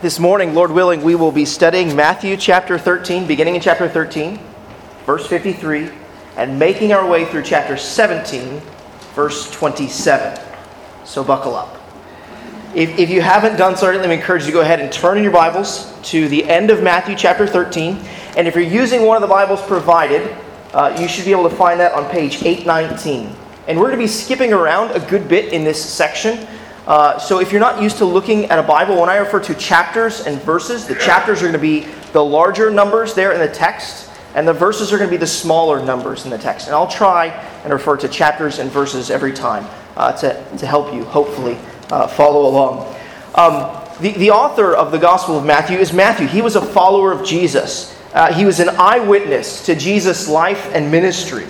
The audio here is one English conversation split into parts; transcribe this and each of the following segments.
This morning, Lord willing, we will be studying Matthew chapter 13, beginning in chapter 13, verse 53, and making our way through chapter 17, verse 27. So buckle up. If, if you haven't done so, let me encourage you to go ahead and turn in your Bibles to the end of Matthew chapter 13. And if you're using one of the Bibles provided, uh, you should be able to find that on page 819. And we're going to be skipping around a good bit in this section. Uh, so if you're not used to looking at a Bible, when I refer to chapters and verses, the chapters are going to be the larger numbers there in the text, and the verses are going to be the smaller numbers in the text. And I'll try and refer to chapters and verses every time uh, to, to help you, hopefully, uh, follow along. Um, the, the author of the Gospel of Matthew is Matthew. He was a follower of Jesus. Uh, he was an eyewitness to Jesus' life and ministry.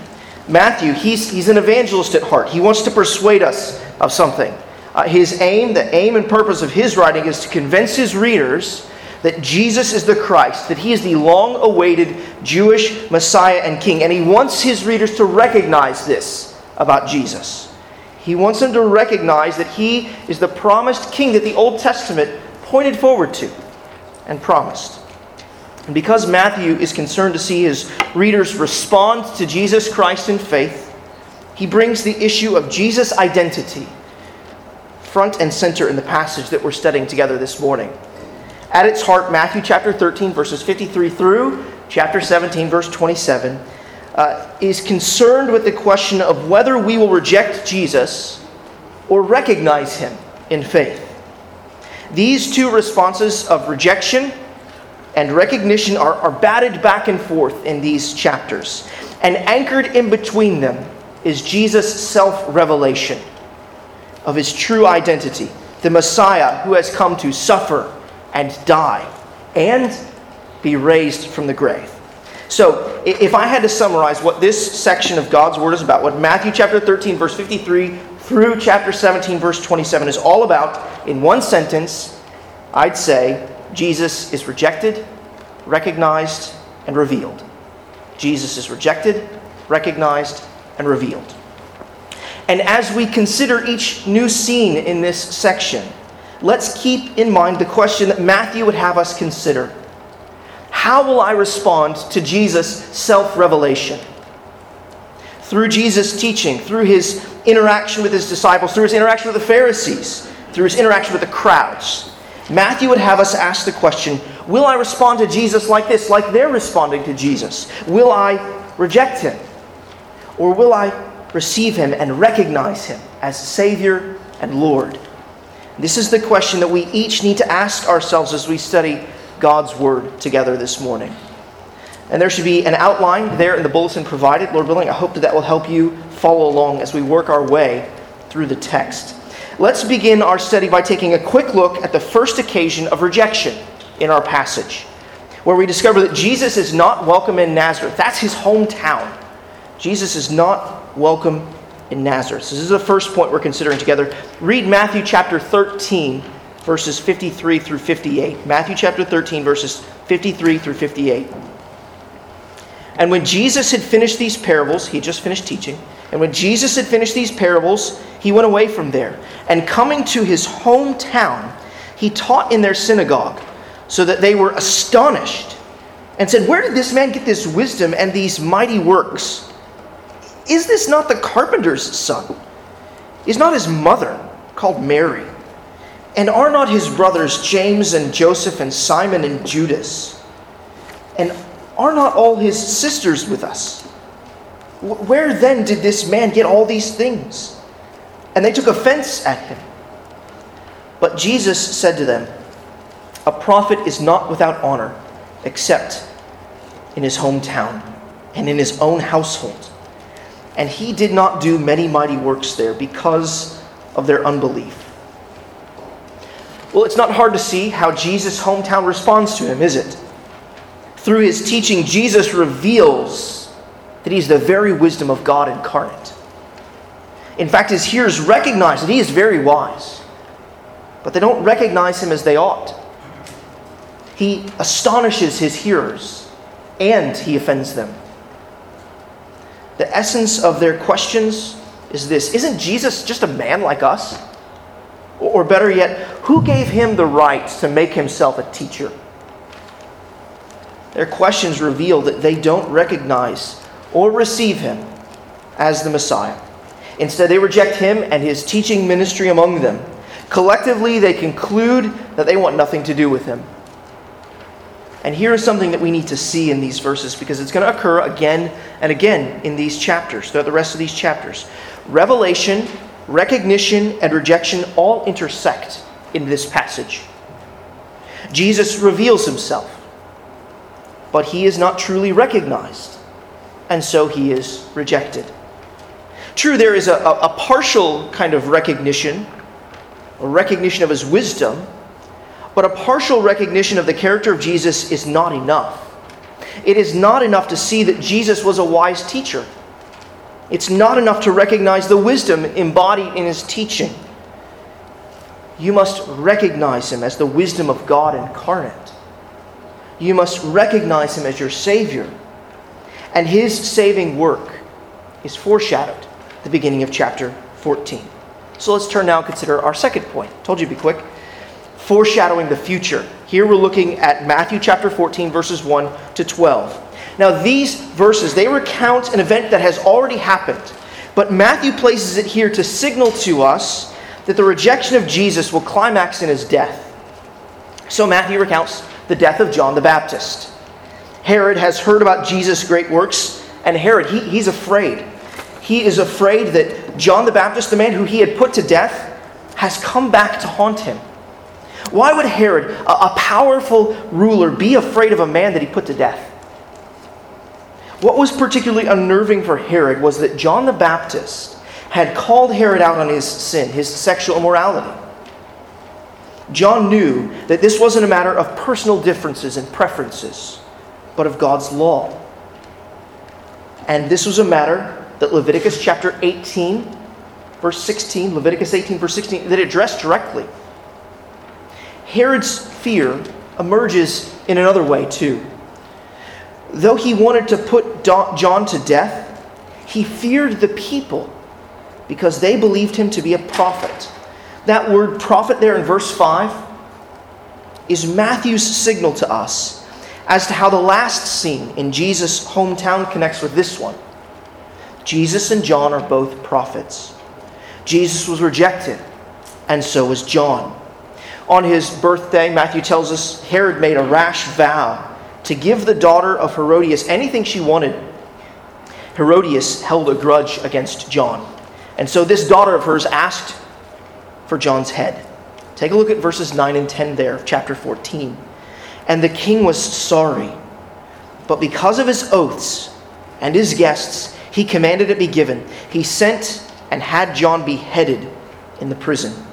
Matthew, he's, he's an evangelist at heart. He wants to persuade us of something. Uh, his aim, the aim and purpose of his writing, is to convince his readers that Jesus is the Christ, that he is the long awaited Jewish Messiah and King. And he wants his readers to recognize this about Jesus. He wants them to recognize that he is the promised King that the Old Testament pointed forward to and promised. And because Matthew is concerned to see his readers respond to Jesus Christ in faith, he brings the issue of Jesus' identity front and center in the passage that we're studying together this morning. At its heart, Matthew chapter 13, verses 53 through chapter 17, verse 27, uh, is concerned with the question of whether we will reject Jesus or recognize him in faith. These two responses of rejection and recognition are, are batted back and forth in these chapters. And anchored in between them is Jesus' self revelation of his true identity, the Messiah who has come to suffer and die and be raised from the grave. So, if I had to summarize what this section of God's Word is about, what Matthew chapter 13, verse 53 through chapter 17, verse 27 is all about, in one sentence, I'd say Jesus is rejected, recognized, and revealed. Jesus is rejected, recognized, and revealed. And as we consider each new scene in this section, let's keep in mind the question that Matthew would have us consider How will I respond to Jesus' self revelation? Through Jesus' teaching, through his interaction with his disciples, through his interaction with the Pharisees, through his interaction with the crowds, Matthew would have us ask the question Will I respond to Jesus like this, like they're responding to Jesus? Will I reject him? Or will I receive him and recognize him as Savior and Lord? This is the question that we each need to ask ourselves as we study God's Word together this morning. And there should be an outline there in the bulletin provided. Lord willing, I hope that that will help you follow along as we work our way through the text. Let's begin our study by taking a quick look at the first occasion of rejection in our passage, where we discover that Jesus is not welcome in Nazareth. That's his hometown. Jesus is not welcome in Nazareth. So this is the first point we're considering together. Read Matthew chapter 13, verses 53 through 58. Matthew chapter 13, verses 53 through 58. And when Jesus had finished these parables, he just finished teaching. And when Jesus had finished these parables, he went away from there. And coming to his hometown, he taught in their synagogue, so that they were astonished and said, Where did this man get this wisdom and these mighty works? Is this not the carpenter's son? Is not his mother called Mary? And are not his brothers James and Joseph and Simon and Judas? And are not all his sisters with us? Where then did this man get all these things? And they took offense at him. But Jesus said to them, A prophet is not without honor except in his hometown and in his own household and he did not do many mighty works there because of their unbelief. Well, it's not hard to see how Jesus' hometown responds to him, is it? Through his teaching, Jesus reveals that he's the very wisdom of God incarnate. In fact, his hearers recognize that he is very wise, but they don't recognize him as they ought. He astonishes his hearers and he offends them. The essence of their questions is this Isn't Jesus just a man like us? Or better yet, who gave him the right to make himself a teacher? Their questions reveal that they don't recognize or receive him as the Messiah. Instead, they reject him and his teaching ministry among them. Collectively, they conclude that they want nothing to do with him. And here is something that we need to see in these verses because it's going to occur again and again in these chapters, throughout the rest of these chapters. Revelation, recognition, and rejection all intersect in this passage. Jesus reveals himself, but he is not truly recognized, and so he is rejected. True, there is a, a, partial kind of recognition, a recognition of his wisdom but a partial recognition of the character of Jesus is not enough. It is not enough to see that Jesus was a wise teacher. It's not enough to recognize the wisdom embodied in his teaching. You must recognize him as the wisdom of God incarnate. You must recognize him as your Savior. And his saving work is foreshadowed at the beginning of chapter 14. So let's turn now and consider our second point. Told you to be quick foreshadowing the future. Here we're looking at Matthew chapter 14, verses 1 to 12. Now, these verses, they recount an event that has already happened, but Matthew places it here to signal to us that the rejection of Jesus will climax in his death. So, Matthew recounts the death of John the Baptist. Herod has heard about Jesus' great works, and Herod, he, he's afraid. He is afraid that John the Baptist, the man who he had put to death, has come back to haunt him. Why would Herod, a, powerful ruler, be afraid of a man that he put to death? What was particularly unnerving for Herod was that John the Baptist had called Herod out on his sin, his sexual immorality. John knew that this wasn't a matter of personal differences and preferences, but of God's law. And this was a matter that Leviticus chapter 18, verse 16, Leviticus 18, verse 16, that addressed directly. Herod's fear emerges in another way, too. Though he wanted to put John to death, he feared the people because they believed him to be a prophet. That word prophet there in verse 5 is Matthew's signal to us as to how the last scene in Jesus' hometown connects with this one. Jesus and John are both prophets. Jesus was rejected, and so was John. On his birthday, Matthew tells us Herod made a rash vow to give the daughter of Herodias anything she wanted. Herodias held a grudge against John. And so this daughter of hers asked for John's head. Take a look at verses 9 and 10 there of chapter 14. And the king was sorry, but because of his oaths and his guests, he commanded it be given. He sent and had John beheaded in the prison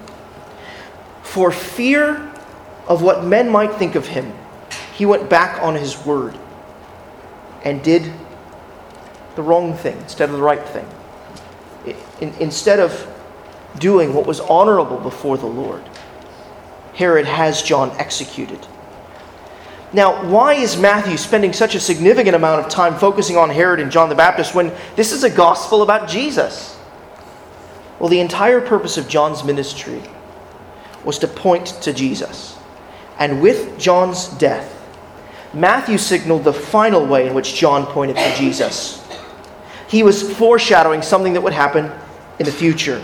for fear of what men might think of him, he went back on his word and did the wrong thing instead of the right thing. In, instead of doing what was honorable before the Lord, Herod has John executed. Now, why is Matthew spending such a significant amount of time focusing on Herod and John the Baptist when this is a gospel about Jesus? Well, the entire purpose of John's ministry was to point to Jesus. And with John's death, Matthew signaled the final way in which John pointed to Jesus. He was foreshadowing something that would happen in the future.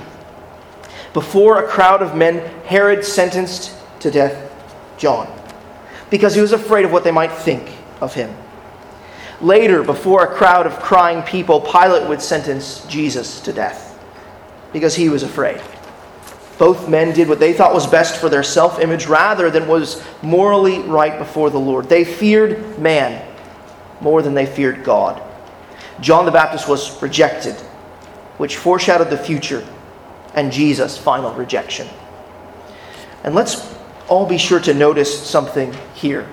Before a crowd of men, Herod sentenced to death John because he was afraid of what they might think of him. Later, before a crowd of crying people, Pilate would sentence Jesus to death because he was afraid. Both men did what they thought was best for their self image rather than was morally right before the Lord. They feared man more than they feared God. John the Baptist was rejected, which foreshadowed the future and Jesus' final rejection. And let's all be sure to notice something here.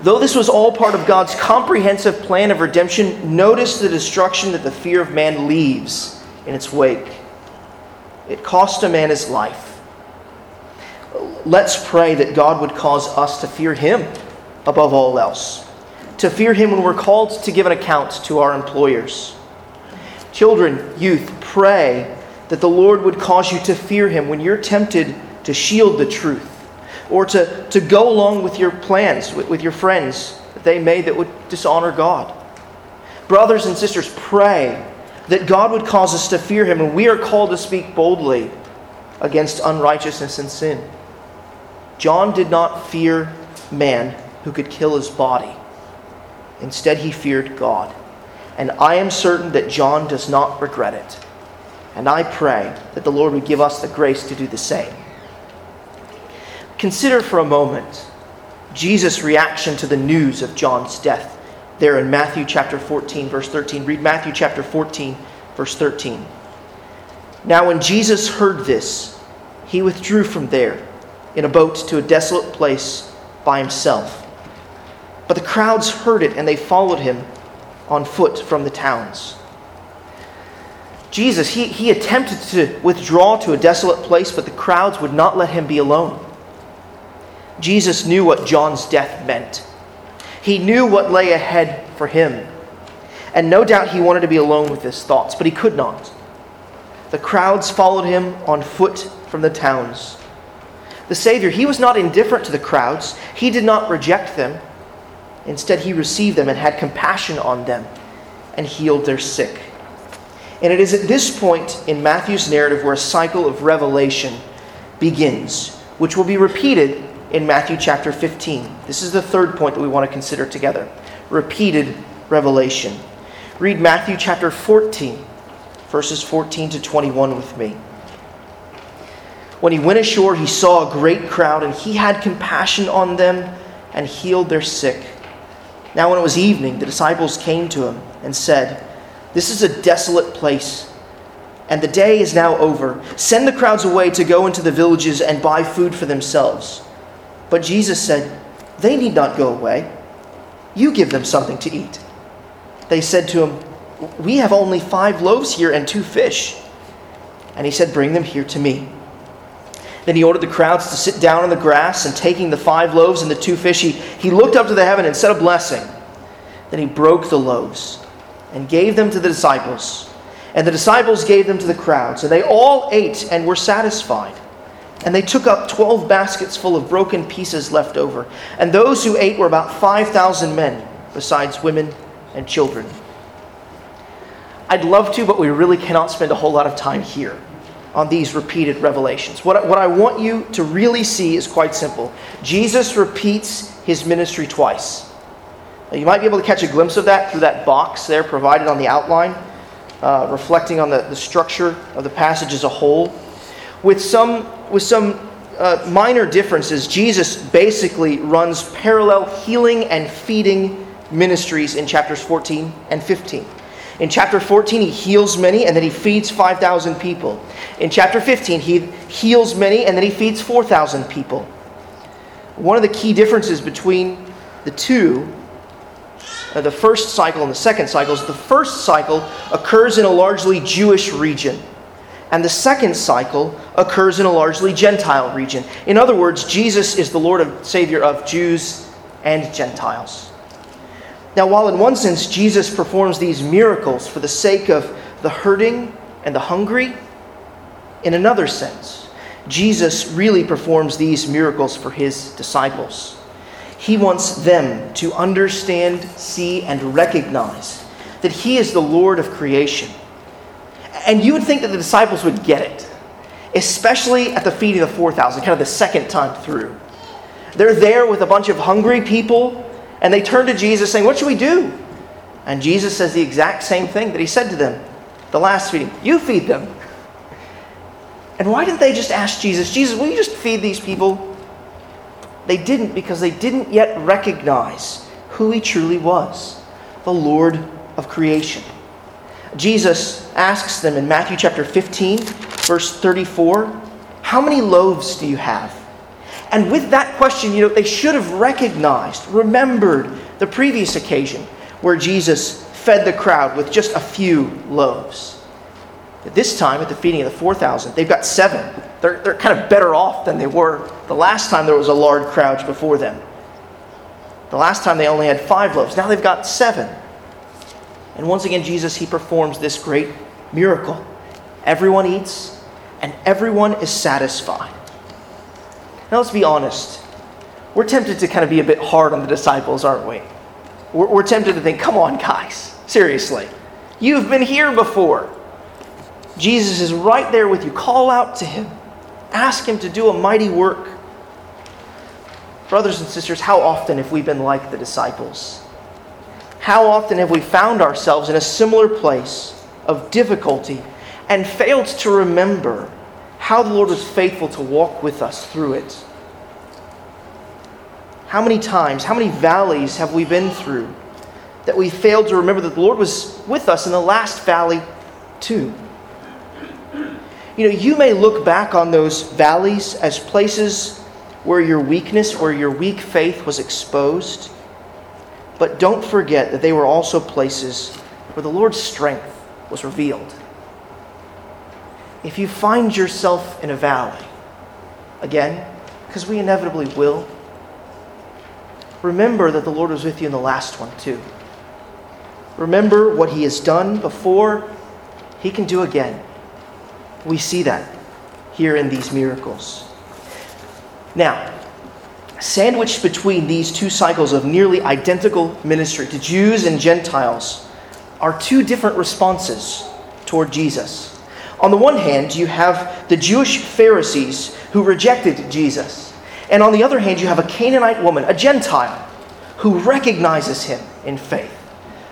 Though this was all part of God's comprehensive plan of redemption, notice the destruction that the fear of man leaves in its wake. It cost a man his life. Let's pray that God would cause us to fear him above all else, to fear him when we're called to give an account to our employers. Children, youth, pray that the Lord would cause you to fear him when you're tempted to shield the truth or to, to go along with your plans with, with your friends that they made that would dishonor God. Brothers and sisters, pray that God would cause us to fear him and we are called to speak boldly against unrighteousness and sin. John did not fear man who could kill his body. Instead, he feared God. And I am certain that John does not regret it. And I pray that the Lord would give us the grace to do the same. Consider for a moment Jesus' reaction to the news of John's death there in Matthew chapter 14, verse 13. Read Matthew chapter 14, verse 13. Now, when Jesus heard this, he withdrew from there in a boat to a desolate place by himself. But the crowds heard it and they followed him on foot from the towns. Jesus, he, he attempted to withdraw to a desolate place, but the crowds would not let him be alone. Jesus knew what John's death meant. He knew what lay ahead for him. And no doubt he wanted to be alone with his thoughts, but he could not. The crowds followed him on foot from the towns. The Savior, he was not indifferent to the crowds, he did not reject them. Instead, he received them and had compassion on them and healed their sick. And it is at this point in Matthew's narrative where a cycle of revelation begins, which will be repeated in Matthew chapter 15. This is the third point that we want to consider together repeated revelation. Read Matthew chapter 14, verses 14 to 21 with me. When he went ashore, he saw a great crowd, and he had compassion on them and healed their sick. Now, when it was evening, the disciples came to him and said, This is a desolate place, and the day is now over. Send the crowds away to go into the villages and buy food for themselves. But Jesus said, They need not go away. You give them something to eat. They said to him, We have only five loaves here and two fish. And he said, Bring them here to me. Then he ordered the crowds to sit down on the grass, and taking the five loaves and the two fish, he, he looked up to the heaven and said a blessing. Then he broke the loaves and gave them to the disciples. And the disciples gave them to the crowds. And they all ate and were satisfied. And they took up twelve baskets full of broken pieces left over. And those who ate were about 5,000 men, besides women and children. I'd love to, but we really cannot spend a whole lot of time here on these repeated revelations. What, what I want you to really see is quite simple. Jesus repeats his ministry twice. Now, you might be able to catch a glimpse of that through that box there provided on the outline, uh, reflecting on the, the structure of the passage as a whole. With some, with some uh, minor differences, Jesus basically runs parallel healing and feeding ministries in chapters 14 and 15. In chapter 14, he heals many and then he feeds 5,000 people. In chapter 15, he heals many and then he feeds 4,000 people. One of the key differences between the two, uh, the first cycle and the second cycle, is the first cycle occurs in a largely Jewish region, and the second cycle occurs in a largely Gentile region. In other words, Jesus is the Lord and Savior of Jews and Gentiles. Now, while in one sense Jesus performs these miracles for the sake of the hurting and the hungry, in another sense, Jesus really performs these miracles for his disciples. He wants them to understand, see, and recognize that he is the Lord of creation. And you would think that the disciples would get it, especially at the feeding of the 4,000, kind of the second time through. They're there with a bunch of hungry people and they turn to Jesus saying, What should we do? And Jesus says the exact same thing that he said to them the last feeding You feed them. And why didn't they just ask Jesus, Jesus, will you just feed these people? They didn't because they didn't yet recognize who he truly was the Lord of creation. Jesus asks them in Matthew chapter 15, verse 34, How many loaves do you have? And with that question, you know, they should have recognized, remembered the previous occasion where Jesus fed the crowd with just a few loaves. But this time, at the feeding of the 4,000, they've got seven. They're, they're kind of better off than they were the last time there was a large crowd before them. The last time they only had five loaves. Now they've got seven. And once again, Jesus, he performs this great miracle. everyone eats, and everyone is satisfied. Now, let's be honest. We're tempted to kind of be a bit hard on the disciples, aren't we? We're, we're tempted to think, come on, guys, seriously. You've been here before. Jesus is right there with you. Call out to him, ask him to do a mighty work. Brothers and sisters, how often have we been like the disciples? How often have we found ourselves in a similar place of difficulty and failed to remember how the Lord was faithful to walk with us through it? How many times, how many valleys have we been through that we failed to remember that the Lord was with us in the last valley too? You know, you may look back on those valleys as places where your weakness or your weak faith was exposed, but don't forget that they were also places where the Lord's strength was revealed. If you find yourself in a valley, again, because we inevitably will, remember that the Lord was with you in the last one too. Remember what He has done before, He can do again. We see that here in these miracles. Now, sandwiched between these two cycles of nearly identical ministry to Jews and Gentiles are two different responses toward Jesus. On the one hand, you have the Jewish Pharisees who rejected Jesus. And on the other hand, you have a Canaanite woman, a Gentile, who recognizes him in faith.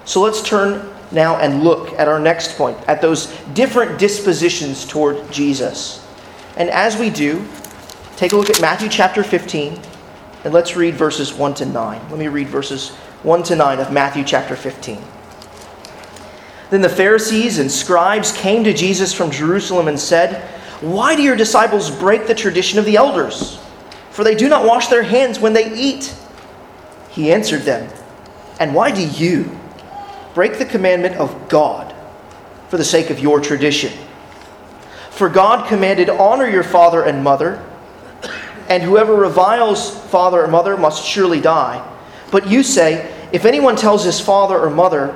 So let's turn now and look at our next point, at those different dispositions toward Jesus. And as we do, take a look at Matthew chapter 15, and let's read verses 1 to 9. Let me read verses 1 to 9 of Matthew chapter 15. Then the Pharisees and scribes came to Jesus from Jerusalem and said, Why do your disciples break the tradition of the elders? For they do not wash their hands when they eat. He answered them, And why do you? break the commandment of God for the sake of your tradition. For God commanded, Honor your father and mother, and whoever reviles father or mother must surely die. But you say, If anyone tells his father or mother,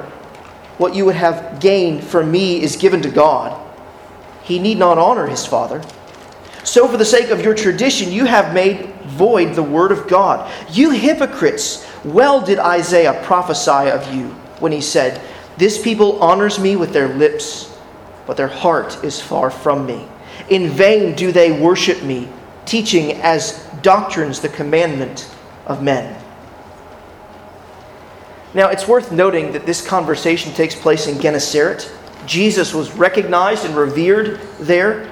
What you would have gained from me is given to God, he need not honor his father. So, for the sake of your tradition, you have made void the word of God. You hypocrites, well did Isaiah prophesy of you when he said, This people honors me with their lips, but their heart is far from me. In vain do they worship me, teaching as doctrines the commandment of men. Now, it's worth noting that this conversation takes place in Gennesaret. Jesus was recognized and revered there.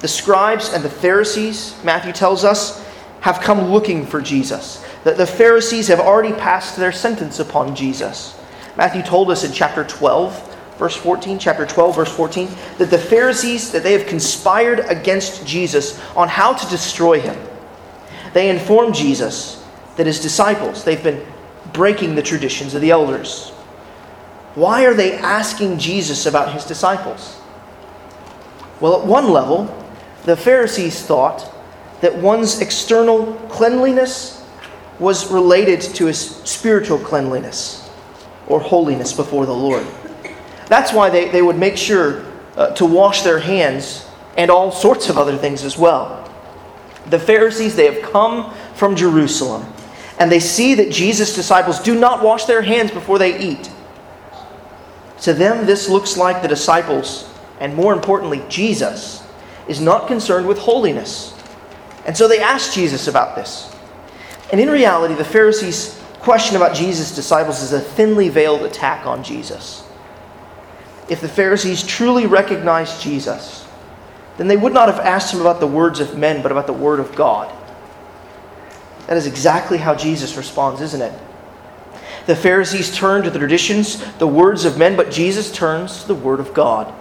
The scribes and the Pharisees, Matthew tells us, have come looking for Jesus. That the Pharisees have already passed their sentence upon Jesus. Matthew told us in chapter 12, verse 14, chapter 12, verse 14, that the Pharisees, that they have conspired against Jesus on how to destroy him. They inform Jesus that his disciples, they've been breaking the traditions of the elders. Why are they asking Jesus about his disciples? Well, at one level, the Pharisees thought that one's external cleanliness was related to his spiritual cleanliness or holiness before the Lord. That's why they, they would make sure uh, to wash their hands and all sorts of other things as well. The Pharisees, they have come from Jerusalem and they see that Jesus' disciples do not wash their hands before they eat. To them, this looks like the disciples, and more importantly, Jesus, is not concerned with holiness. And so they ask Jesus about this. And in reality, the Pharisees question about Jesus' disciples is a thinly veiled attack on Jesus. If the Pharisees truly recognized Jesus, then they would not have asked him about the words of men, but about the word of God. That is exactly how Jesus responds, isn't it? The Pharisees turn to the traditions, the words of men, but Jesus turns to the word of God.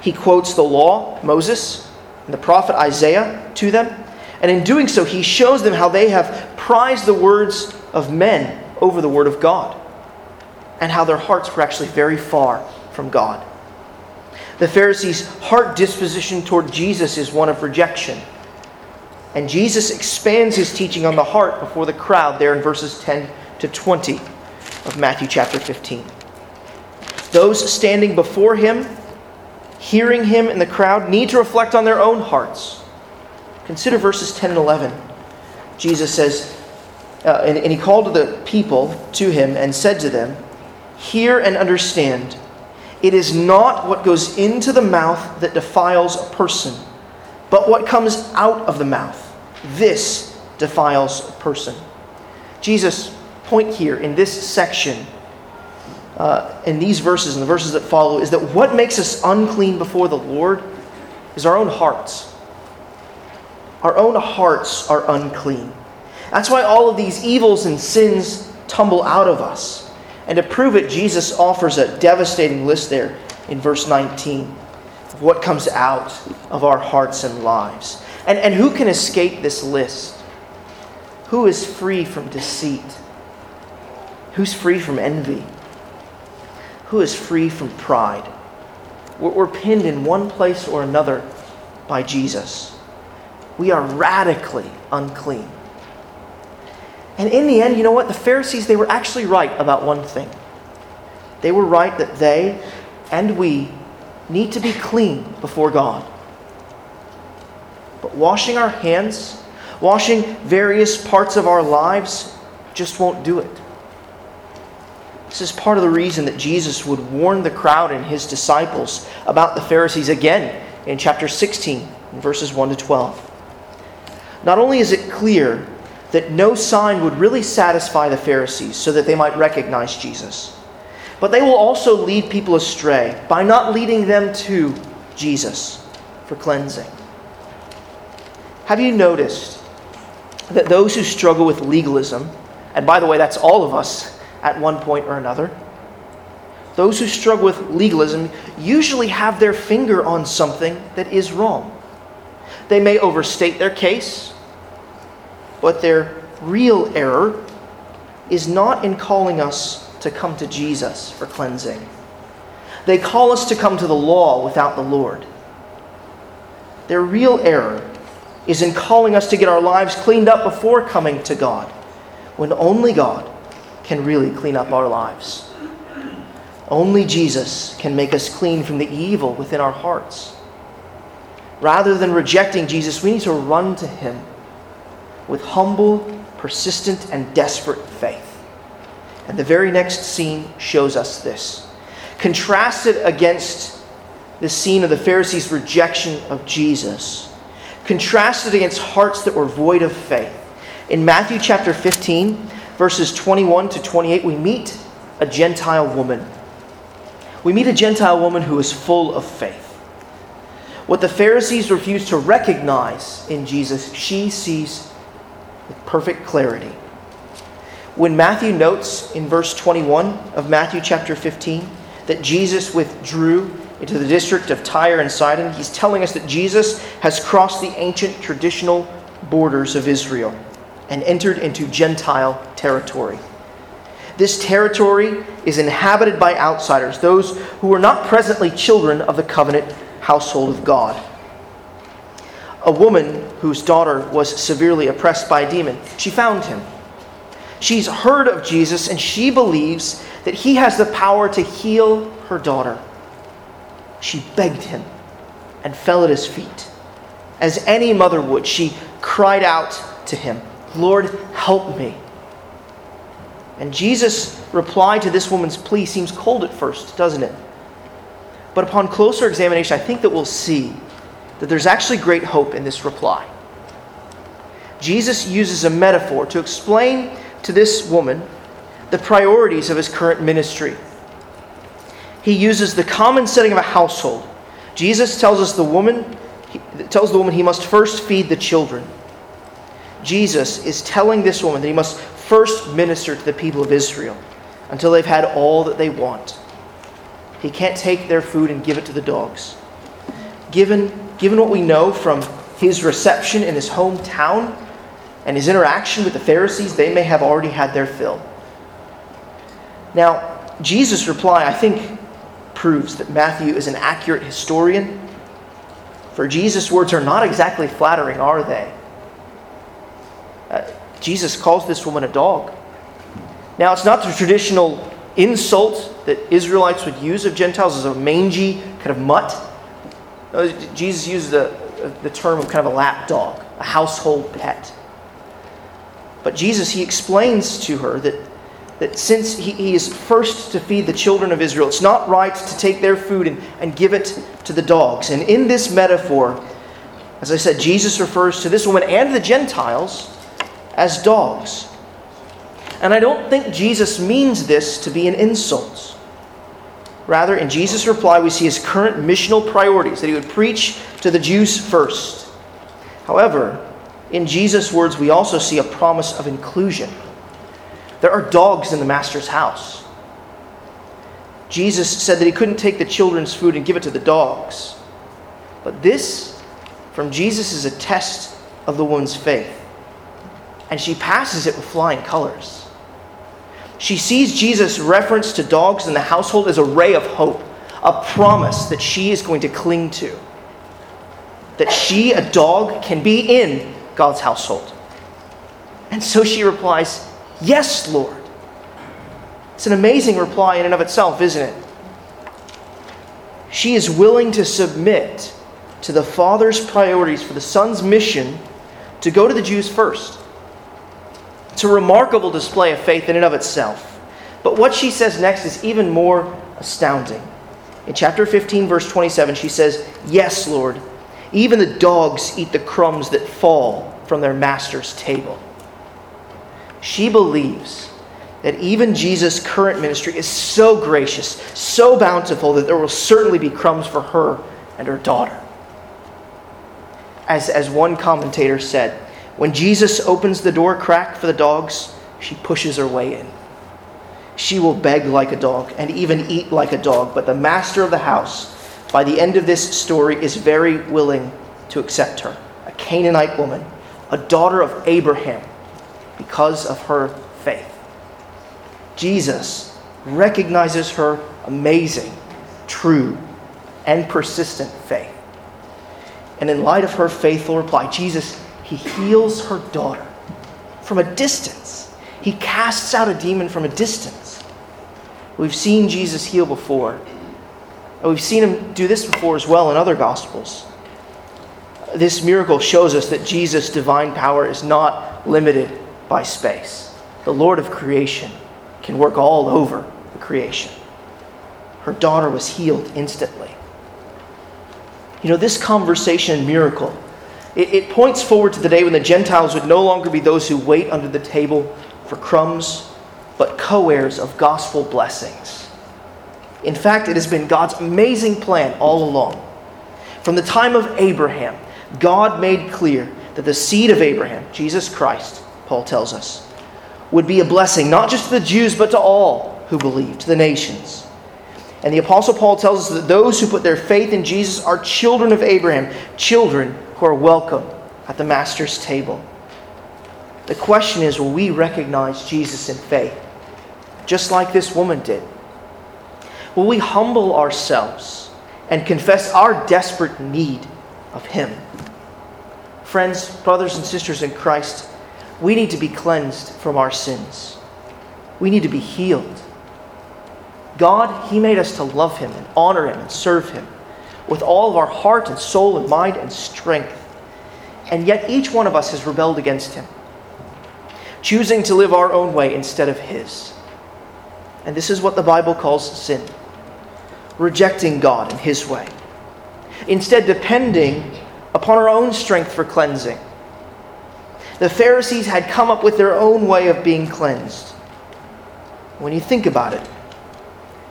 He quotes the law, Moses, and the prophet Isaiah to them, and in doing so, he shows them how they have prized the words of men over the Word of God, and how their hearts were actually very far from God. The Pharisees' heart disposition toward Jesus is one of rejection. And Jesus expands his teaching on the heart before the crowd there in verses 10 to 20 of Matthew chapter 15. Those standing before him hearing him in the crowd need to reflect on their own hearts. Consider verses 10 and 11. Jesus says, uh, and, and he called the people to him and said to them, Hear and understand. It is not what goes into the mouth that defiles a person, but what comes out of the mouth. This defiles a person. Jesus' point here in this section, uh, in these verses and the verses that follow, is that what makes us unclean before the Lord is our own hearts. Our own hearts are unclean. That's why all of these evils and sins tumble out of us. And to prove it, Jesus offers a devastating list there in verse 19 of what comes out of our hearts and lives. And, and who can escape this list? Who is free from deceit? Who's free from envy? Who is free from pride? We're, we're pinned in one place or another by Jesus. We are radically unclean. And in the end, you know what? The Pharisees, they were actually right about one thing. They were right that they and we need to be clean before God. But washing our hands, washing various parts of our lives, just won't do it. This is part of the reason that Jesus would warn the crowd and his disciples about the Pharisees again in chapter 16, verses 1 to 12. Not only is it clear that no sign would really satisfy the Pharisees so that they might recognize Jesus. But they will also lead people astray by not leading them to Jesus for cleansing. Have you noticed that those who struggle with legalism, and by the way, that's all of us at one point or another, those who struggle with legalism usually have their finger on something that is wrong. They may overstate their case, but their real error is not in calling us to come to Jesus for cleansing. They call us to come to the law without the Lord. Their real error is in calling us to get our lives cleaned up before coming to God, when only God can really clean up our lives. Only Jesus can make us clean from the evil within our hearts. Rather than rejecting Jesus, we need to run to Him with humble, persistent, and desperate faith. And the very next scene shows us this. Contrasted against the scene of the Pharisees' rejection of Jesus, contrasted against hearts that were void of faith. In Matthew chapter 15, verses 21 to 28, we meet a Gentile woman. We meet a Gentile woman who is full of faith. What the Pharisees refuse to recognize in Jesus, she sees with perfect clarity. When Matthew notes in verse 21 of Matthew chapter 15 that Jesus withdrew into the district of Tyre and Sidon, he's telling us that Jesus has crossed the ancient traditional borders of Israel and entered into Gentile territory. This territory is inhabited by outsiders, those who are not presently children of the covenant household of God a woman whose daughter was severely oppressed by a demon. She found him. She's heard of Jesus and she believes that he has the power to heal her daughter. She begged him and fell at his feet. As any mother would, she cried out to him, Lord, help me. And Jesus' reply to this woman's plea seems cold at first, doesn't it? But upon closer examination, I think that we'll see that there's actually great hope in this reply. Jesus uses a metaphor to explain to this woman the priorities of his current ministry. He uses the common setting of a household. Jesus tells us the woman he tells the woman he must first feed the children. Jesus is telling this woman that he must first minister to the people of Israel until they've had all that they want. He can't take their food and give it to the dogs. Given given what we know from his reception in his hometown and his interaction with the Pharisees, they may have already had their fill. Now, Jesus' reply, I think, proves that Matthew is an accurate historian. For Jesus' words are not exactly flattering, are they? Uh, Jesus calls this woman a dog. Now, it's not the traditional insult that Israelites would use of Gentiles as a mangy kind of mutt Oh, Jesus used the, the term of kind of a lap dog, a household pet. But Jesus, he explains to her that, that since he, he is first to feed the children of Israel, it's not right to take their food and, and give it to the dogs. And in this metaphor, as I said, Jesus refers to this woman and the Gentiles as dogs. And I don't think Jesus means this to be an insult. Rather, in Jesus' reply, we see his current missional priorities that he would preach to the Jews first. However, in Jesus' words, we also see a promise of inclusion. There are dogs in the Master's house. Jesus said that he couldn't take the children's food and give it to the dogs. But this, from Jesus, is a test of the woman's faith. And she passes it with flying colors. She sees Jesus' reference to dogs in the household as a ray of hope, a promise that she is going to cling to. That she, a dog, can be in God's household. And so she replies, Yes, Lord. It's an amazing reply in and of itself, isn't it? She is willing to submit to the Father's priorities for the Son's mission to go to the Jews first. It's a remarkable display of faith in and of itself. But what she says next is even more astounding. In chapter 15, verse 27, she says, Yes, Lord, even the dogs eat the crumbs that fall from their master's table. She believes that even Jesus' current ministry is so gracious, so bountiful, that there will certainly be crumbs for her and her daughter. As, as one commentator said, when Jesus opens the door crack for the dogs, she pushes her way in. She will beg like a dog and even eat like a dog, but the master of the house, by the end of this story, is very willing to accept her. A Canaanite woman, a daughter of Abraham, because of her faith. Jesus recognizes her amazing, true, and persistent faith. And in light of her faithful reply, Jesus he heals her daughter from a distance. He casts out a demon from a distance. We've seen Jesus heal before. And we've seen him do this before as well in other gospels. This miracle shows us that Jesus' divine power is not limited by space. The Lord of creation can work all over the creation. Her daughter was healed instantly. You know, this conversation miracle it, it points forward to the day when the Gentiles would no longer be those who wait under the table for crumbs, but co heirs of gospel blessings. In fact, it has been God's amazing plan all along. From the time of Abraham, God made clear that the seed of Abraham, Jesus Christ, Paul tells us, would be a blessing not just to the Jews, but to all who believe, to the nations. And the Apostle Paul tells us that those who put their faith in Jesus are children of Abraham, children who are welcome at the Master's table. The question is will we recognize Jesus in faith, just like this woman did? Will we humble ourselves and confess our desperate need of Him? Friends, brothers, and sisters in Christ, we need to be cleansed from our sins. We need to be healed. God, He made us to love Him and honor Him and serve Him with all of our heart and soul and mind and strength. And yet each one of us has rebelled against him, choosing to live our own way instead of his. And this is what the Bible calls sin rejecting God and his way, instead, depending upon our own strength for cleansing. The Pharisees had come up with their own way of being cleansed. When you think about it,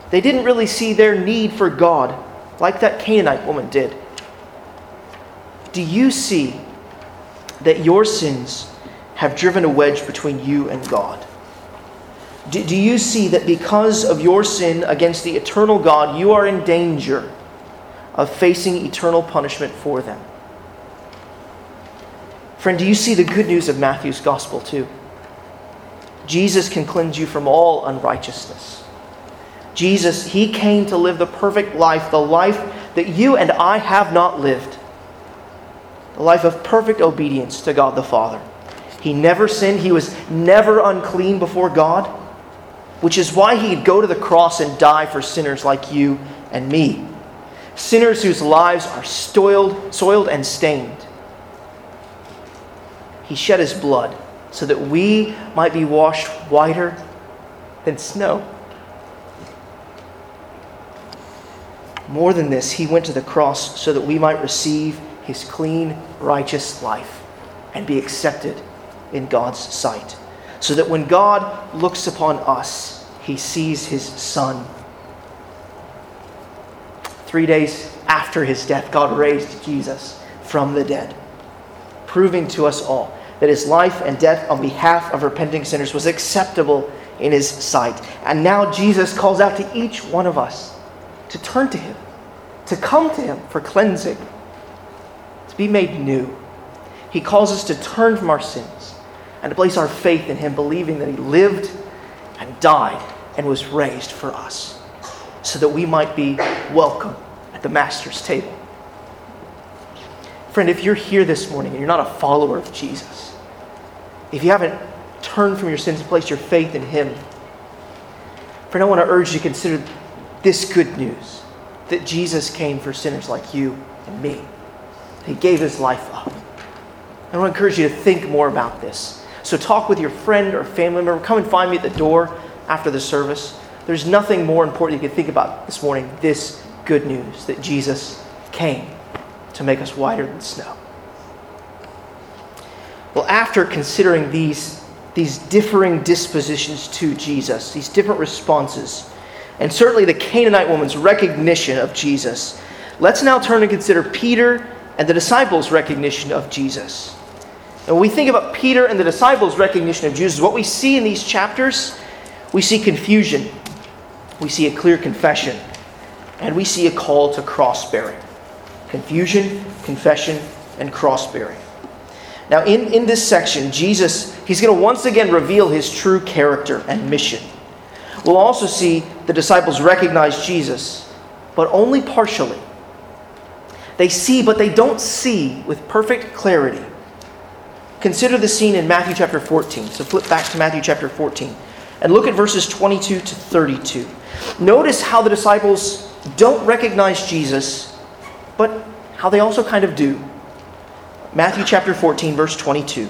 they didn't really see their need for God like that Canaanite woman did. Do you see that your sins have driven a wedge between you and God? Do, do you see that because of your sin against the eternal God, you are in danger of facing eternal punishment for them? Friend, do you see the good news of Matthew's gospel too? Jesus can cleanse you from all unrighteousness. Jesus, He came to live the perfect life, the life that you and I have not lived. The life of perfect obedience to God the Father. He never sinned, He was never unclean before God, which is why He'd go to the cross and die for sinners like you and me. sinners whose lives are soiled, soiled and stained. He shed his blood so that we might be washed whiter than snow. More than this, he went to the cross so that we might receive his clean, righteous life and be accepted in God's sight. So that when God looks upon us, he sees his son. Three days after his death, God raised Jesus from the dead, proving to us all that his life and death on behalf of repenting sinners was acceptable in his sight. And now Jesus calls out to each one of us to turn to him, to come to him for cleansing, to be made new. He calls us to turn from our sins and to place our faith in him, believing that he lived and died and was raised for us, so that we might be welcome at the Master's table. Friend, if you're here this morning and you're not a follower of Jesus, if you haven't turned from your sins and placed your faith in Him, friend, I want to urge you to consider this good news that Jesus came for sinners like you and me. He gave His life up. I want to encourage you to think more about this. So, talk with your friend or family member. Come and find me at the door after the service. There's nothing more important you can think about this morning this good news that Jesus came to make us whiter than snow. Well, after considering these, these differing dispositions to Jesus, these different responses, and certainly the Canaanite woman's recognition of Jesus, let's now turn and consider Peter and the disciples' recognition of Jesus. And when we think about Peter and the disciples' recognition of Jesus, what we see in these chapters, we see confusion, we see a clear confession, and we see a call to cross bearing. Confusion, confession, and cross bearing. Now, in, in this section, Jesus, he's going to once again reveal his true character and mission. We'll also see the disciples recognize Jesus, but only partially. They see, but they don't see with perfect clarity. Consider the scene in Matthew chapter 14. So flip back to Matthew chapter 14 and look at verses 22 to 32. Notice how the disciples don't recognize Jesus, but how they also kind of do. Matthew chapter 14, verse 22.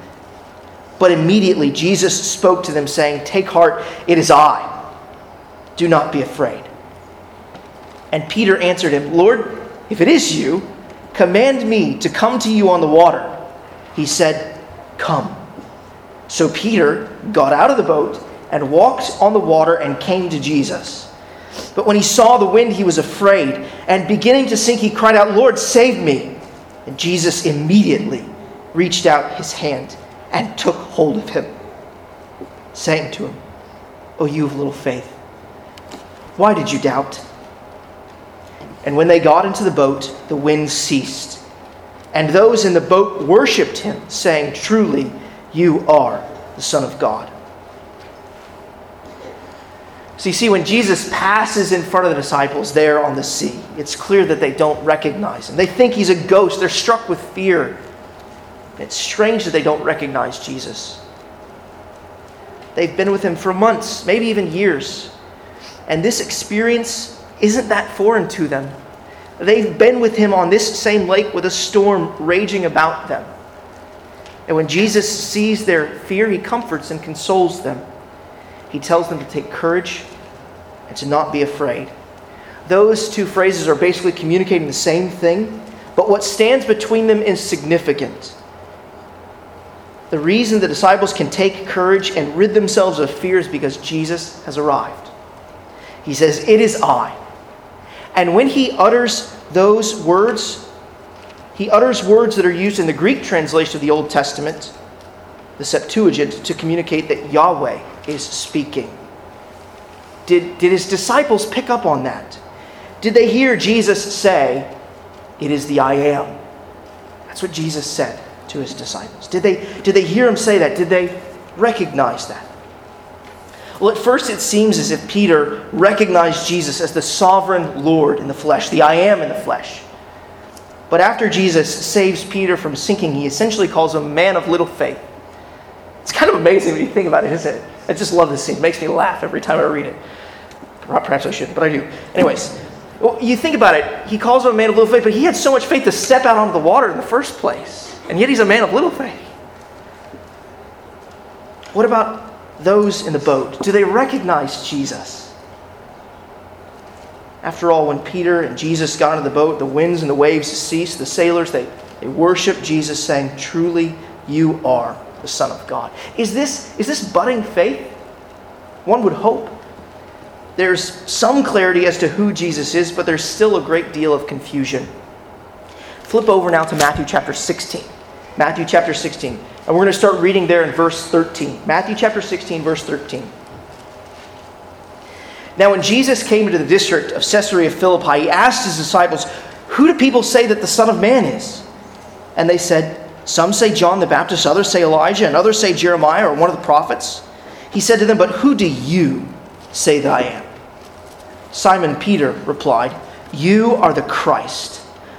But immediately Jesus spoke to them, saying, Take heart, it is I. Do not be afraid. And Peter answered him, Lord, if it is you, command me to come to you on the water. He said, Come. So Peter got out of the boat and walked on the water and came to Jesus. But when he saw the wind, he was afraid, and beginning to sink, he cried out, Lord, save me. And Jesus immediately reached out his hand and took hold of him, saying to him, O you of little faith, why did you doubt? And when they got into the boat, the wind ceased. And those in the boat worshipped him, saying, Truly, you are the Son of God. So you see, when Jesus passes in front of the disciples there on the sea, it's clear that they don't recognize him. They think he's a ghost. They're struck with fear. It's strange that they don't recognize Jesus. They've been with him for months, maybe even years. And this experience isn't that foreign to them. They've been with him on this same lake with a storm raging about them. And when Jesus sees their fear, he comforts and consoles them. He tells them to take courage and to not be afraid. Those two phrases are basically communicating the same thing, but what stands between them is significant. The reason the disciples can take courage and rid themselves of fear is because Jesus has arrived. He says, It is I. And when he utters those words, he utters words that are used in the Greek translation of the Old Testament, the Septuagint, to communicate that Yahweh is speaking. Did, did his disciples pick up on that? Did they hear Jesus say, It is the I am? That's what Jesus said to his disciples. Did they, did they hear him say that? Did they recognize that? Well, at first it seems as if Peter recognized Jesus as the sovereign Lord in the flesh, the I am in the flesh. But after Jesus saves Peter from sinking, he essentially calls him a man of little faith. It's kind of amazing when you think about it, isn't it? I just love this scene. It makes me laugh every time I read it. Perhaps I shouldn't, but I do. Anyways, well, you think about it. He calls him a man of little faith, but he had so much faith to step out onto the water in the first place. And yet he's a man of little faith. What about those in the boat? Do they recognize Jesus? After all, when Peter and Jesus got into the boat, the winds and the waves ceased. The sailors, they, they worshiped Jesus, saying, Truly, you are the Son of God. Is this, is this budding faith? One would hope. There's some clarity as to who Jesus is, but there's still a great deal of confusion. Flip over now to Matthew chapter 16. Matthew chapter 16. And we're going to start reading there in verse 13. Matthew chapter 16, verse 13. Now, when Jesus came into the district of Caesarea Philippi, he asked his disciples, Who do people say that the Son of Man is? And they said, Some say John the Baptist, others say Elijah, and others say Jeremiah or one of the prophets. He said to them, But who do you say that I am? Simon Peter replied, You are the Christ,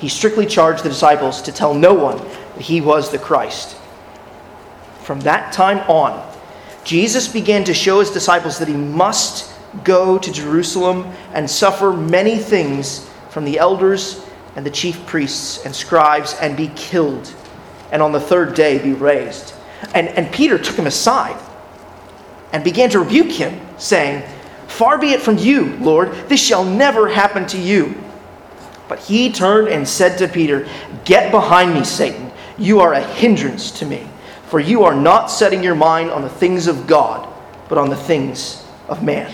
he strictly charged the disciples to tell no one that he was the Christ. From that time on, Jesus began to show his disciples that he must go to Jerusalem and suffer many things from the elders and the chief priests and scribes and be killed, and on the third day be raised. And, and Peter took him aside and began to rebuke him, saying, Far be it from you, Lord, this shall never happen to you. But he turned and said to Peter, Get behind me, Satan. You are a hindrance to me, for you are not setting your mind on the things of God, but on the things of man.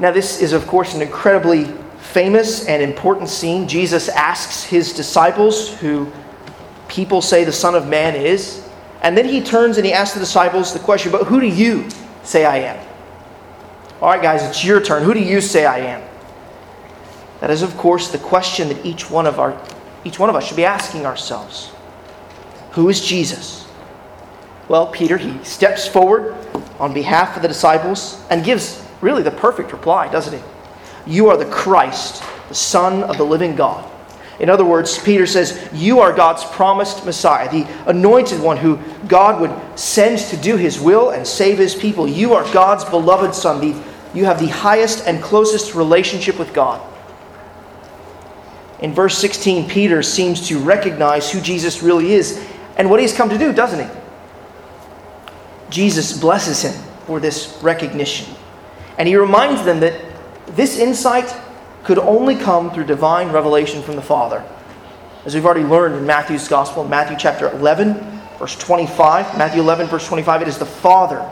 Now, this is, of course, an incredibly famous and important scene. Jesus asks his disciples, who people say the Son of Man is, and then he turns and he asks the disciples the question, But who do you say I am? All right, guys, it's your turn. Who do you say I am? That is, of course, the question that each one of, our, each one of us should be asking ourselves Who is Jesus? Well, Peter, he steps forward on behalf of the disciples and gives really the perfect reply, doesn't he? You are the Christ, the Son of the living God. In other words, Peter says, You are God's promised Messiah, the anointed one who God would send to do his will and save his people. You are God's beloved Son. The, you have the highest and closest relationship with God. In verse 16, Peter seems to recognize who Jesus really is and what he's come to do, doesn't he? Jesus blesses him for this recognition. And he reminds them that this insight could only come through divine revelation from the Father. As we've already learned in Matthew's Gospel, Matthew chapter 11, verse 25, Matthew 11, verse 25, it is the Father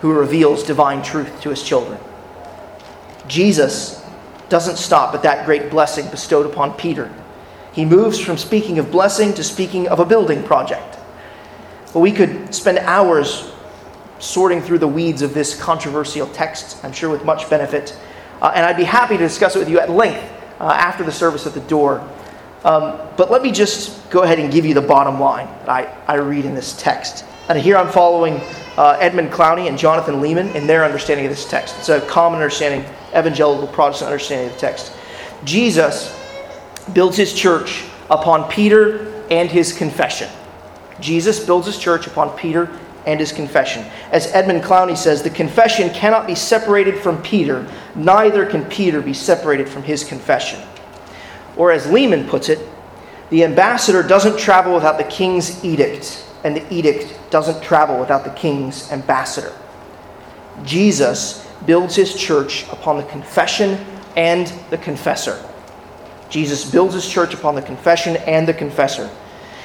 who reveals divine truth to his children. Jesus doesn't stop at that great blessing bestowed upon Peter. He moves from speaking of blessing to speaking of a building project. But we could spend hours sorting through the weeds of this controversial text, I'm sure with much benefit. Uh, and I'd be happy to discuss it with you at length uh, after the service at the door. Um, but let me just go ahead and give you the bottom line that I, I read in this text. And here I'm following uh, Edmund Clowney and Jonathan Leeman in their understanding of this text. It's a common understanding, evangelical Protestant understanding of the text. Jesus builds his church upon Peter and his confession. Jesus builds his church upon Peter and his confession. As Edmund Clowney says, the confession cannot be separated from Peter, neither can Peter be separated from his confession. Or as Leeman puts it, the ambassador doesn't travel without the king's edict, and the edict doesn't travel without the king's ambassador. Jesus builds his church upon the confession and the confessor. Jesus builds his church upon the confession and the confessor.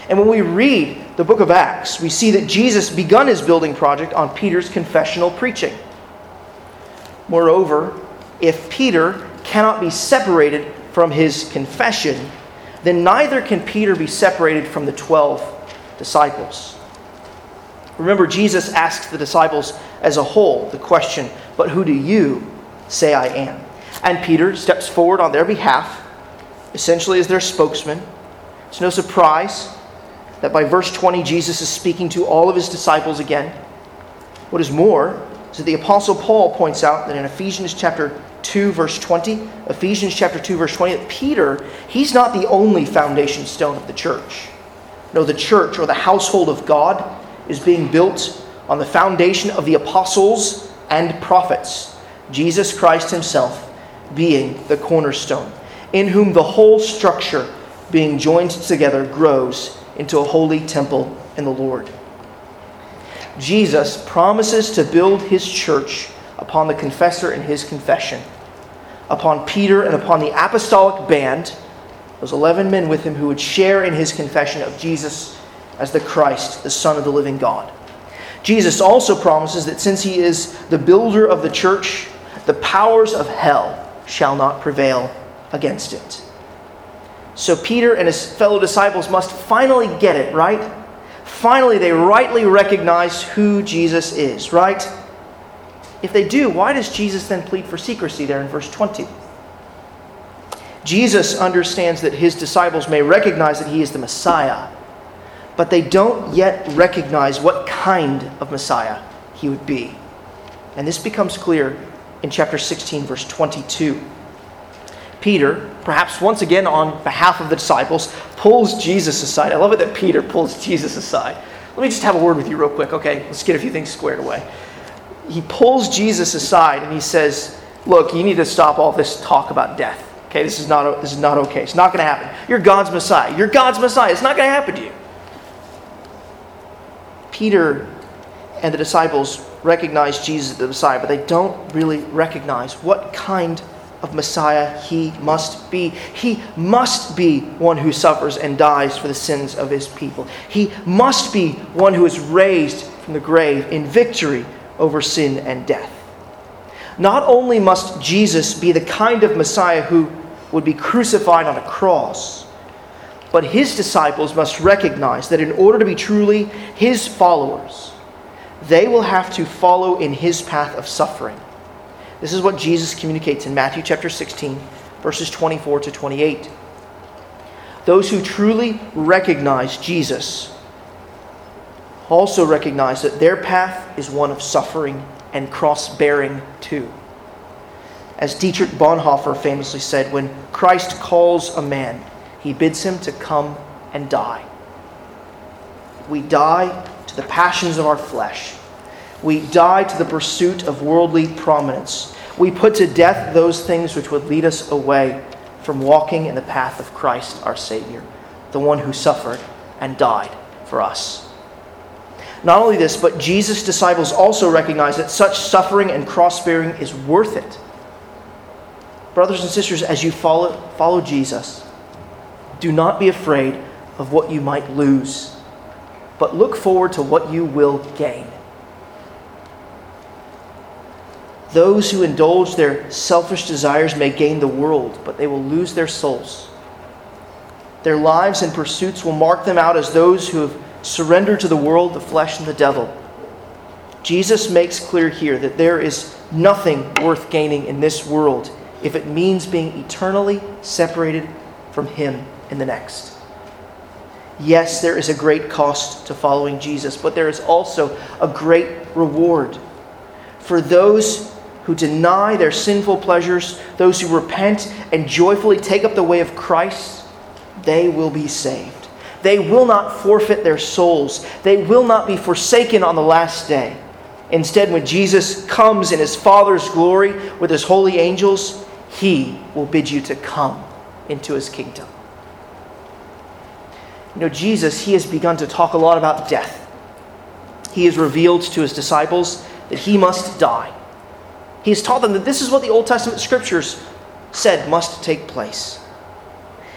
And when we read the book of Acts, we see that Jesus begun his building project on Peter's confessional preaching. Moreover, if Peter cannot be separated from his confession, then neither can Peter be separated from the 12 disciples. Remember, Jesus asks the disciples as a whole the question, But who do you say I am? And Peter steps forward on their behalf, essentially as their spokesman. It's no surprise that by verse 20, Jesus is speaking to all of his disciples again. What is more, is that the Apostle Paul points out that in Ephesians chapter 2, verse 20, Ephesians chapter 2, verse 20, that Peter, he's not the only foundation stone of the church. No, the church or the household of God is being built on the foundation of the apostles and prophets, Jesus Christ himself being the cornerstone, in whom the whole structure, being joined together, grows into a holy temple in the Lord. Jesus promises to build his church upon the confessor and his confession, upon Peter and upon the apostolic band, those 11 men with him who would share in his confession of Jesus as the Christ, the Son of the living God. Jesus also promises that since he is the builder of the church, the powers of hell shall not prevail against it. So Peter and his fellow disciples must finally get it, right? Finally, they rightly recognize who Jesus is, right? If they do, why does Jesus then plead for secrecy there in verse 20? Jesus understands that his disciples may recognize that he is the Messiah, but they don't yet recognize what kind of Messiah he would be. And this becomes clear in chapter 16, verse 22. Peter, perhaps once again on behalf of the disciples, pulls Jesus aside. I love it that Peter pulls Jesus aside. Let me just have a word with you real quick, okay? Let's get a few things squared away. He pulls Jesus aside and he says, Look, you need to stop all this talk about death. Okay, this is not, this is not okay. It's not going to happen. You're God's Messiah. You're God's Messiah. It's not going to happen to you. Peter and the disciples recognize Jesus as the Messiah, but they don't really recognize what kind of Messiah he must be. He must be one who suffers and dies for the sins of his people. He must be one who is raised from the grave in victory over sin and death. Not only must Jesus be the kind of Messiah who would be crucified on a cross, but his disciples must recognize that in order to be truly his followers, they will have to follow in his path of suffering. This is what Jesus communicates in Matthew chapter 16, verses 24 to 28. Those who truly recognize Jesus also recognize that their path is one of suffering and cross bearing too. As Dietrich Bonhoeffer famously said, when Christ calls a man, he bids him to come and die. We die to the passions of our flesh. We die to the pursuit of worldly prominence. We put to death those things which would lead us away from walking in the path of Christ our Savior, the one who suffered and died for us. Not only this, but Jesus' disciples also recognize that such suffering and cross bearing is worth it. Brothers and sisters, as you follow, follow Jesus, do not be afraid of what you might lose, but look forward to what you will gain. Those who indulge their selfish desires may gain the world, but they will lose their souls. Their lives and pursuits will mark them out as those who have surrendered to the world, the flesh, and the devil. Jesus makes clear here that there is nothing worth gaining in this world if it means being eternally separated from Him in the next. Yes, there is a great cost to following Jesus, but there is also a great reward. For those who deny their sinful pleasures, those who repent and joyfully take up the way of Christ, they will be saved. They will not forfeit their souls. They will not be forsaken on the last day. Instead, when Jesus comes in his Father's glory with his holy angels, he will bid you to come into his kingdom. You know, Jesus, he has begun to talk a lot about death. He has revealed to his disciples that he must die. He has taught them that this is what the Old Testament scriptures said must take place.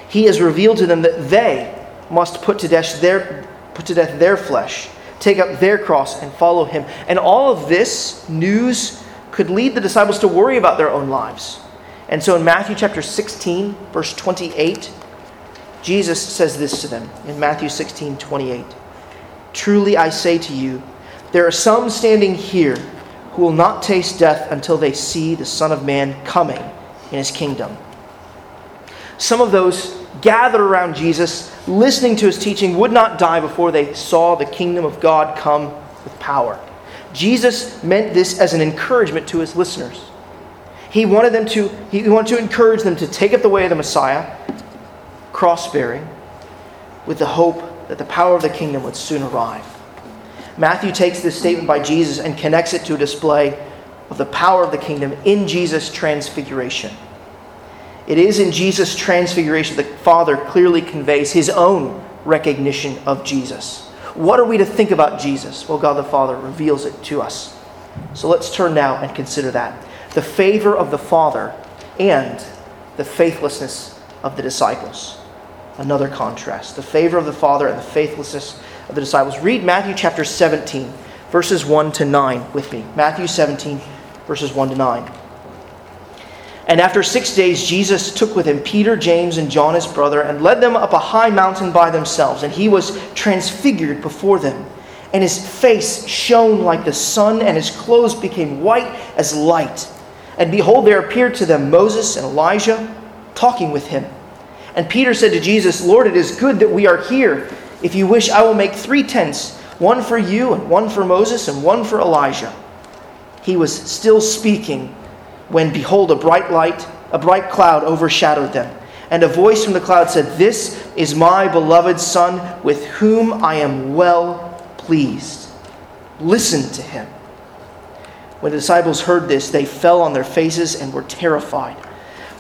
He has revealed to them that they must put to death their, put to death their flesh, take up their cross, and follow him. And all of this news could lead the disciples to worry about their own lives. And so in Matthew chapter 16, verse 28, Jesus says this to them in Matthew 16, 28. Truly I say to you, there are some standing here who will not taste death until they see the Son of Man coming in his kingdom. Some of those gathered around Jesus, listening to his teaching, would not die before they saw the kingdom of God come with power. Jesus meant this as an encouragement to his listeners. He wanted them to, he wanted to encourage them to take up the way of the Messiah, cross bearing, with the hope that the power of the kingdom would soon arrive. Matthew takes this statement by Jesus and connects it to a display of the power of the kingdom in Jesus' transfiguration. It is in Jesus' transfiguration that the Father clearly conveys his own recognition of Jesus. What are we to think about Jesus? Well, God the Father reveals it to us. So let's turn now and consider that the favor of the Father and the faithlessness of the disciples. Another contrast the favor of the Father and the faithlessness of the disciples. Read Matthew chapter 17, verses 1 to 9 with me. Matthew 17, verses 1 to 9. And after six days, Jesus took with him Peter, James, and John, his brother, and led them up a high mountain by themselves. And he was transfigured before them. And his face shone like the sun, and his clothes became white as light. And behold, there appeared to them Moses and Elijah talking with him. And Peter said to Jesus, Lord, it is good that we are here. If you wish, I will make three tents one for you, and one for Moses, and one for Elijah. He was still speaking when behold a bright light, a bright cloud overshadowed them. And a voice from the cloud said, This is my beloved Son, with whom I am well pleased. Listen to him. When the disciples heard this, they fell on their faces and were terrified.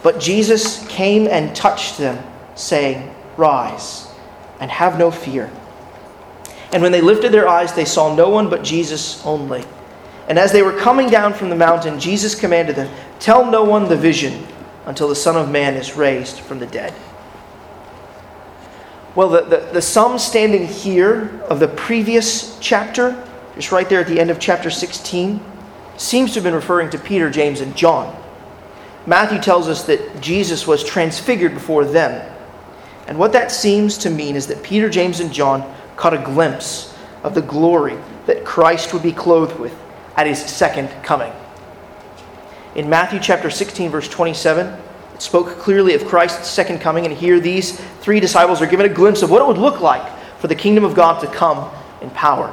But Jesus came and touched them, saying, Rise and have no fear. And when they lifted their eyes, they saw no one but Jesus only. And as they were coming down from the mountain, Jesus commanded them, Tell no one the vision until the Son of Man is raised from the dead. Well, the, the, the some standing here of the previous chapter, just right there at the end of chapter 16, seems to have been referring to Peter, James, and John. Matthew tells us that Jesus was transfigured before them. And what that seems to mean is that Peter, James, and John caught a glimpse of the glory that Christ would be clothed with at his second coming. In Matthew chapter 16, verse 27, it spoke clearly of Christ's second coming, and here these three disciples are given a glimpse of what it would look like for the kingdom of God to come in power.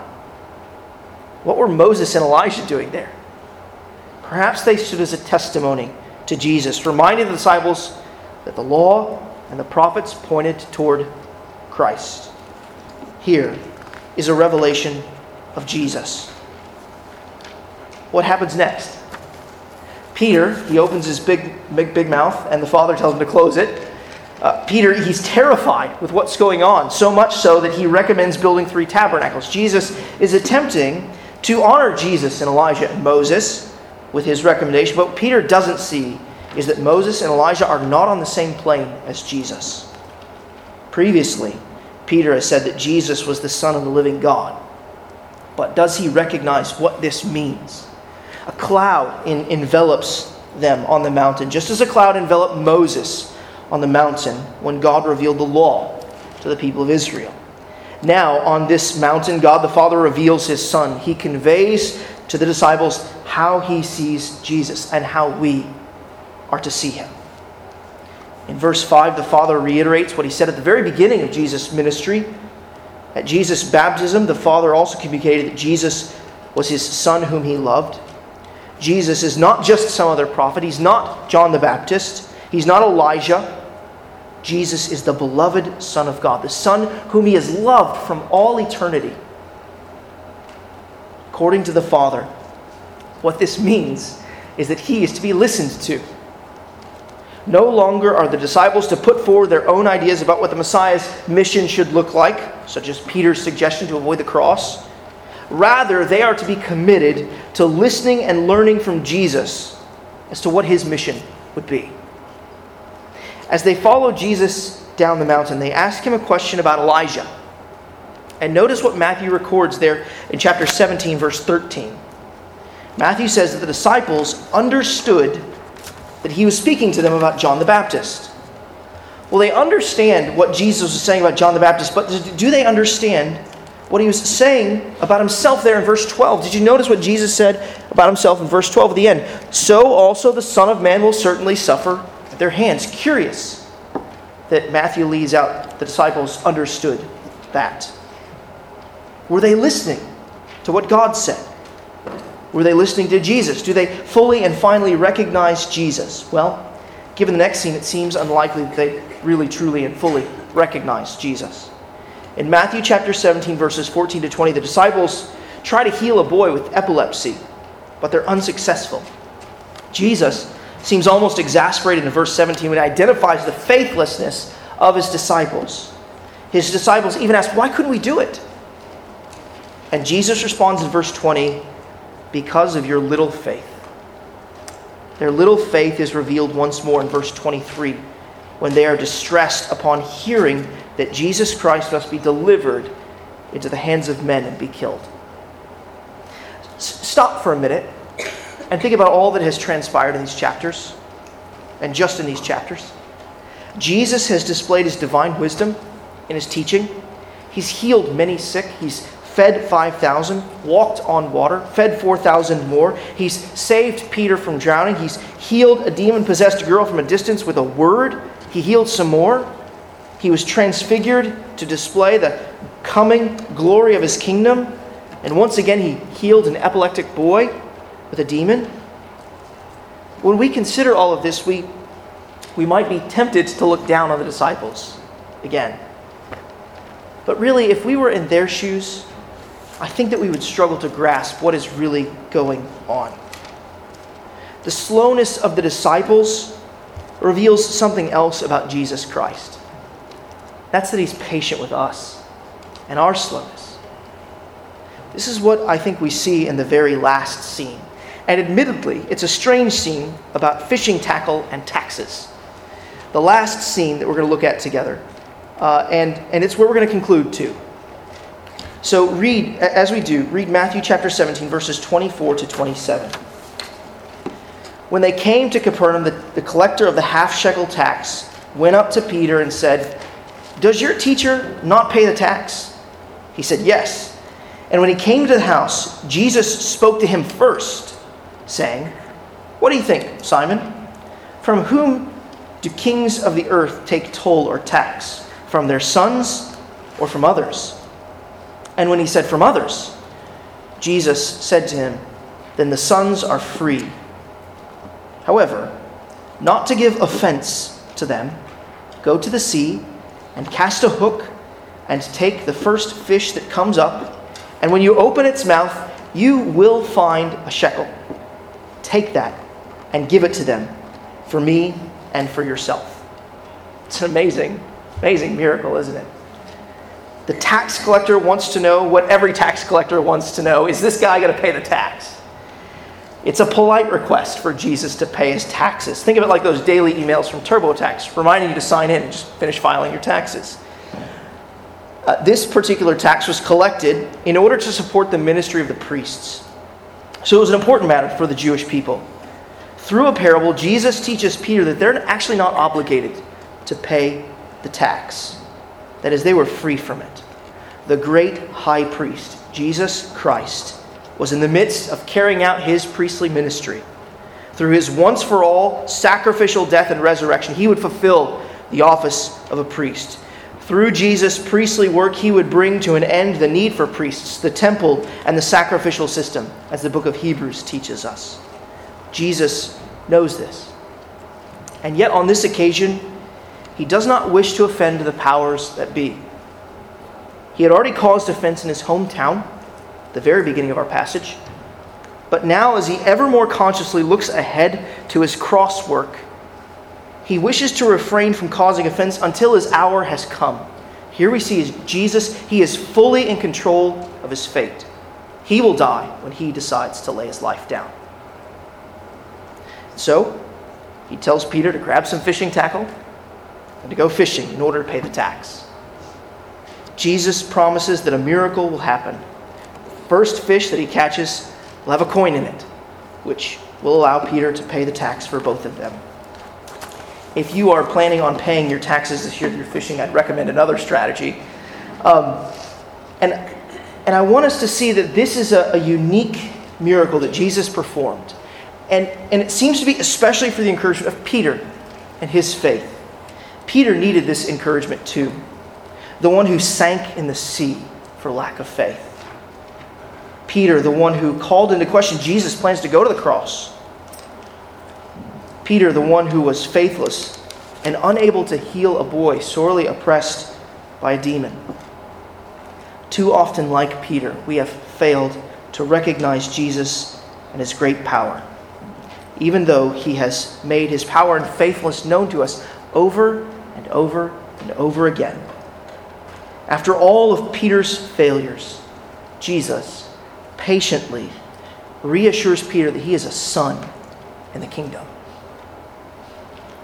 What were Moses and Elijah doing there? Perhaps they stood as a testimony to Jesus, reminding the disciples that the law and the prophets pointed toward Christ. Here is a revelation of Jesus. What happens next? Peter, he opens his big, big, big mouth, and the Father tells him to close it. Uh, Peter, he's terrified with what's going on, so much so that he recommends building three tabernacles. Jesus is attempting to honor Jesus and Elijah and Moses with his recommendation, but what Peter doesn't see is that Moses and Elijah are not on the same plane as Jesus. Previously, Peter has said that Jesus was the Son of the living God. But does he recognize what this means? A cloud in, envelops them on the mountain, just as a cloud enveloped Moses on the mountain when God revealed the law to the people of Israel. Now, on this mountain, God the Father reveals his Son. He conveys to the disciples how he sees Jesus and how we are to see him. In verse 5, the Father reiterates what he said at the very beginning of Jesus' ministry. At Jesus' baptism, the Father also communicated that Jesus was his Son whom he loved. Jesus is not just some other prophet, he's not John the Baptist, he's not Elijah. Jesus is the beloved Son of God, the Son whom he has loved from all eternity. According to the Father, what this means is that he is to be listened to. No longer are the disciples to put forward their own ideas about what the Messiah's mission should look like, such as Peter's suggestion to avoid the cross. Rather, they are to be committed to listening and learning from Jesus as to what his mission would be. As they follow Jesus down the mountain, they ask him a question about Elijah. And notice what Matthew records there in chapter 17, verse 13. Matthew says that the disciples understood that he was speaking to them about John the Baptist. Well, they understand what Jesus was saying about John the Baptist, but do they understand what he was saying about himself there in verse 12? Did you notice what Jesus said about himself in verse 12 at the end? So also the Son of Man will certainly suffer at their hands. Curious that Matthew leaves out the disciples understood that. Were they listening to what God said? Were they listening to Jesus? Do they fully and finally recognize Jesus? Well, given the next scene, it seems unlikely that they really, truly, and fully recognize Jesus. In Matthew chapter 17, verses 14 to 20, the disciples try to heal a boy with epilepsy, but they're unsuccessful. Jesus seems almost exasperated in verse 17 when he identifies the faithlessness of his disciples. His disciples even ask, Why couldn't we do it? And Jesus responds in verse 20, Because of your little faith. Their little faith is revealed once more in verse 23 when they are distressed upon hearing that Jesus Christ must be delivered into the hands of men and be killed. Stop for a minute and think about all that has transpired in these chapters, and just in these chapters. Jesus has displayed his divine wisdom in his teaching. He's healed many sick. He's fed 5,000, walked on water, fed 4,000 more. He's saved Peter from drowning. He's healed a demon possessed girl from a distance with a word. He healed some more. He was transfigured to display the coming glory of his kingdom. And once again, he healed an epileptic boy with a demon. When we consider all of this, we, we might be tempted to look down on the disciples again. But really, if we were in their shoes, I think that we would struggle to grasp what is really going on. The slowness of the disciples reveals something else about Jesus Christ. That's that he's patient with us and our slowness. This is what I think we see in the very last scene. And admittedly, it's a strange scene about fishing tackle and taxes. The last scene that we're going to look at together. Uh, and, and it's where we're going to conclude too. So read, as we do, read Matthew chapter 17, verses 24 to 27. When they came to Capernaum, the, the collector of the half shekel tax went up to Peter and said, Does your teacher not pay the tax? He said, Yes. And when he came to the house, Jesus spoke to him first, saying, What do you think, Simon? From whom do kings of the earth take toll or tax? From their sons or from others? And when he said, From others, Jesus said to him, Then the sons are free. However, not to give offense to them, go to the sea and cast a hook and take the first fish that comes up. And when you open its mouth, you will find a shekel. Take that and give it to them for me and for yourself. It's an amazing, amazing miracle, isn't it? The tax collector wants to know what every tax collector wants to know is this guy going to pay the tax? It's a polite request for Jesus to pay his taxes. Think of it like those daily emails from TurboTax reminding you to sign in and just finish filing your taxes. Uh, this particular tax was collected in order to support the ministry of the priests. So it was an important matter for the Jewish people. Through a parable, Jesus teaches Peter that they're actually not obligated to pay the tax. That is, they were free from it. The great high priest, Jesus Christ, was in the midst of carrying out his priestly ministry. Through his once for all sacrificial death and resurrection, he would fulfill the office of a priest. Through Jesus' priestly work, he would bring to an end the need for priests, the temple, and the sacrificial system, as the book of Hebrews teaches us. Jesus knows this. And yet, on this occasion, he does not wish to offend the powers that be. He had already caused offense in his hometown, the very beginning of our passage. But now, as he ever more consciously looks ahead to his cross work, he wishes to refrain from causing offense until his hour has come. Here we see Jesus, he is fully in control of his fate. He will die when he decides to lay his life down. So, he tells Peter to grab some fishing tackle and to go fishing in order to pay the tax. Jesus promises that a miracle will happen. First fish that he catches will have a coin in it, which will allow Peter to pay the tax for both of them. If you are planning on paying your taxes this year through fishing, I'd recommend another strategy. Um, and, and I want us to see that this is a, a unique miracle that Jesus performed. And, and it seems to be especially for the encouragement of Peter and his faith. Peter needed this encouragement too. The one who sank in the sea for lack of faith. Peter, the one who called into question Jesus' plans to go to the cross. Peter, the one who was faithless and unable to heal a boy sorely oppressed by a demon. Too often, like Peter, we have failed to recognize Jesus and his great power even though he has made his power and faithfulness known to us over and over and over again. After all of Peter's failures, Jesus patiently reassures Peter that he is a son in the kingdom.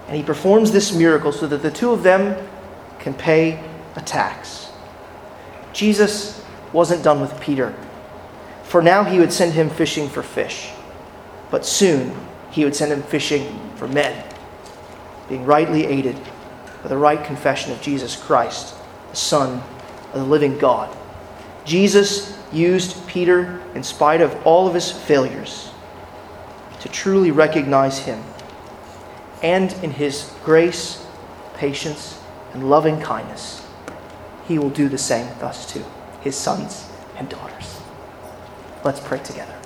And he performs this miracle so that the two of them can pay a tax. Jesus wasn't done with Peter. For now, he would send him fishing for fish. But soon, he would send him fishing for men, being rightly aided by the right confession of Jesus Christ, the Son of the living God. Jesus used Peter, in spite of all of his failures, to truly recognize him. And in his grace, patience, and loving kindness, he will do the same with us too, his sons and daughters. Let's pray together.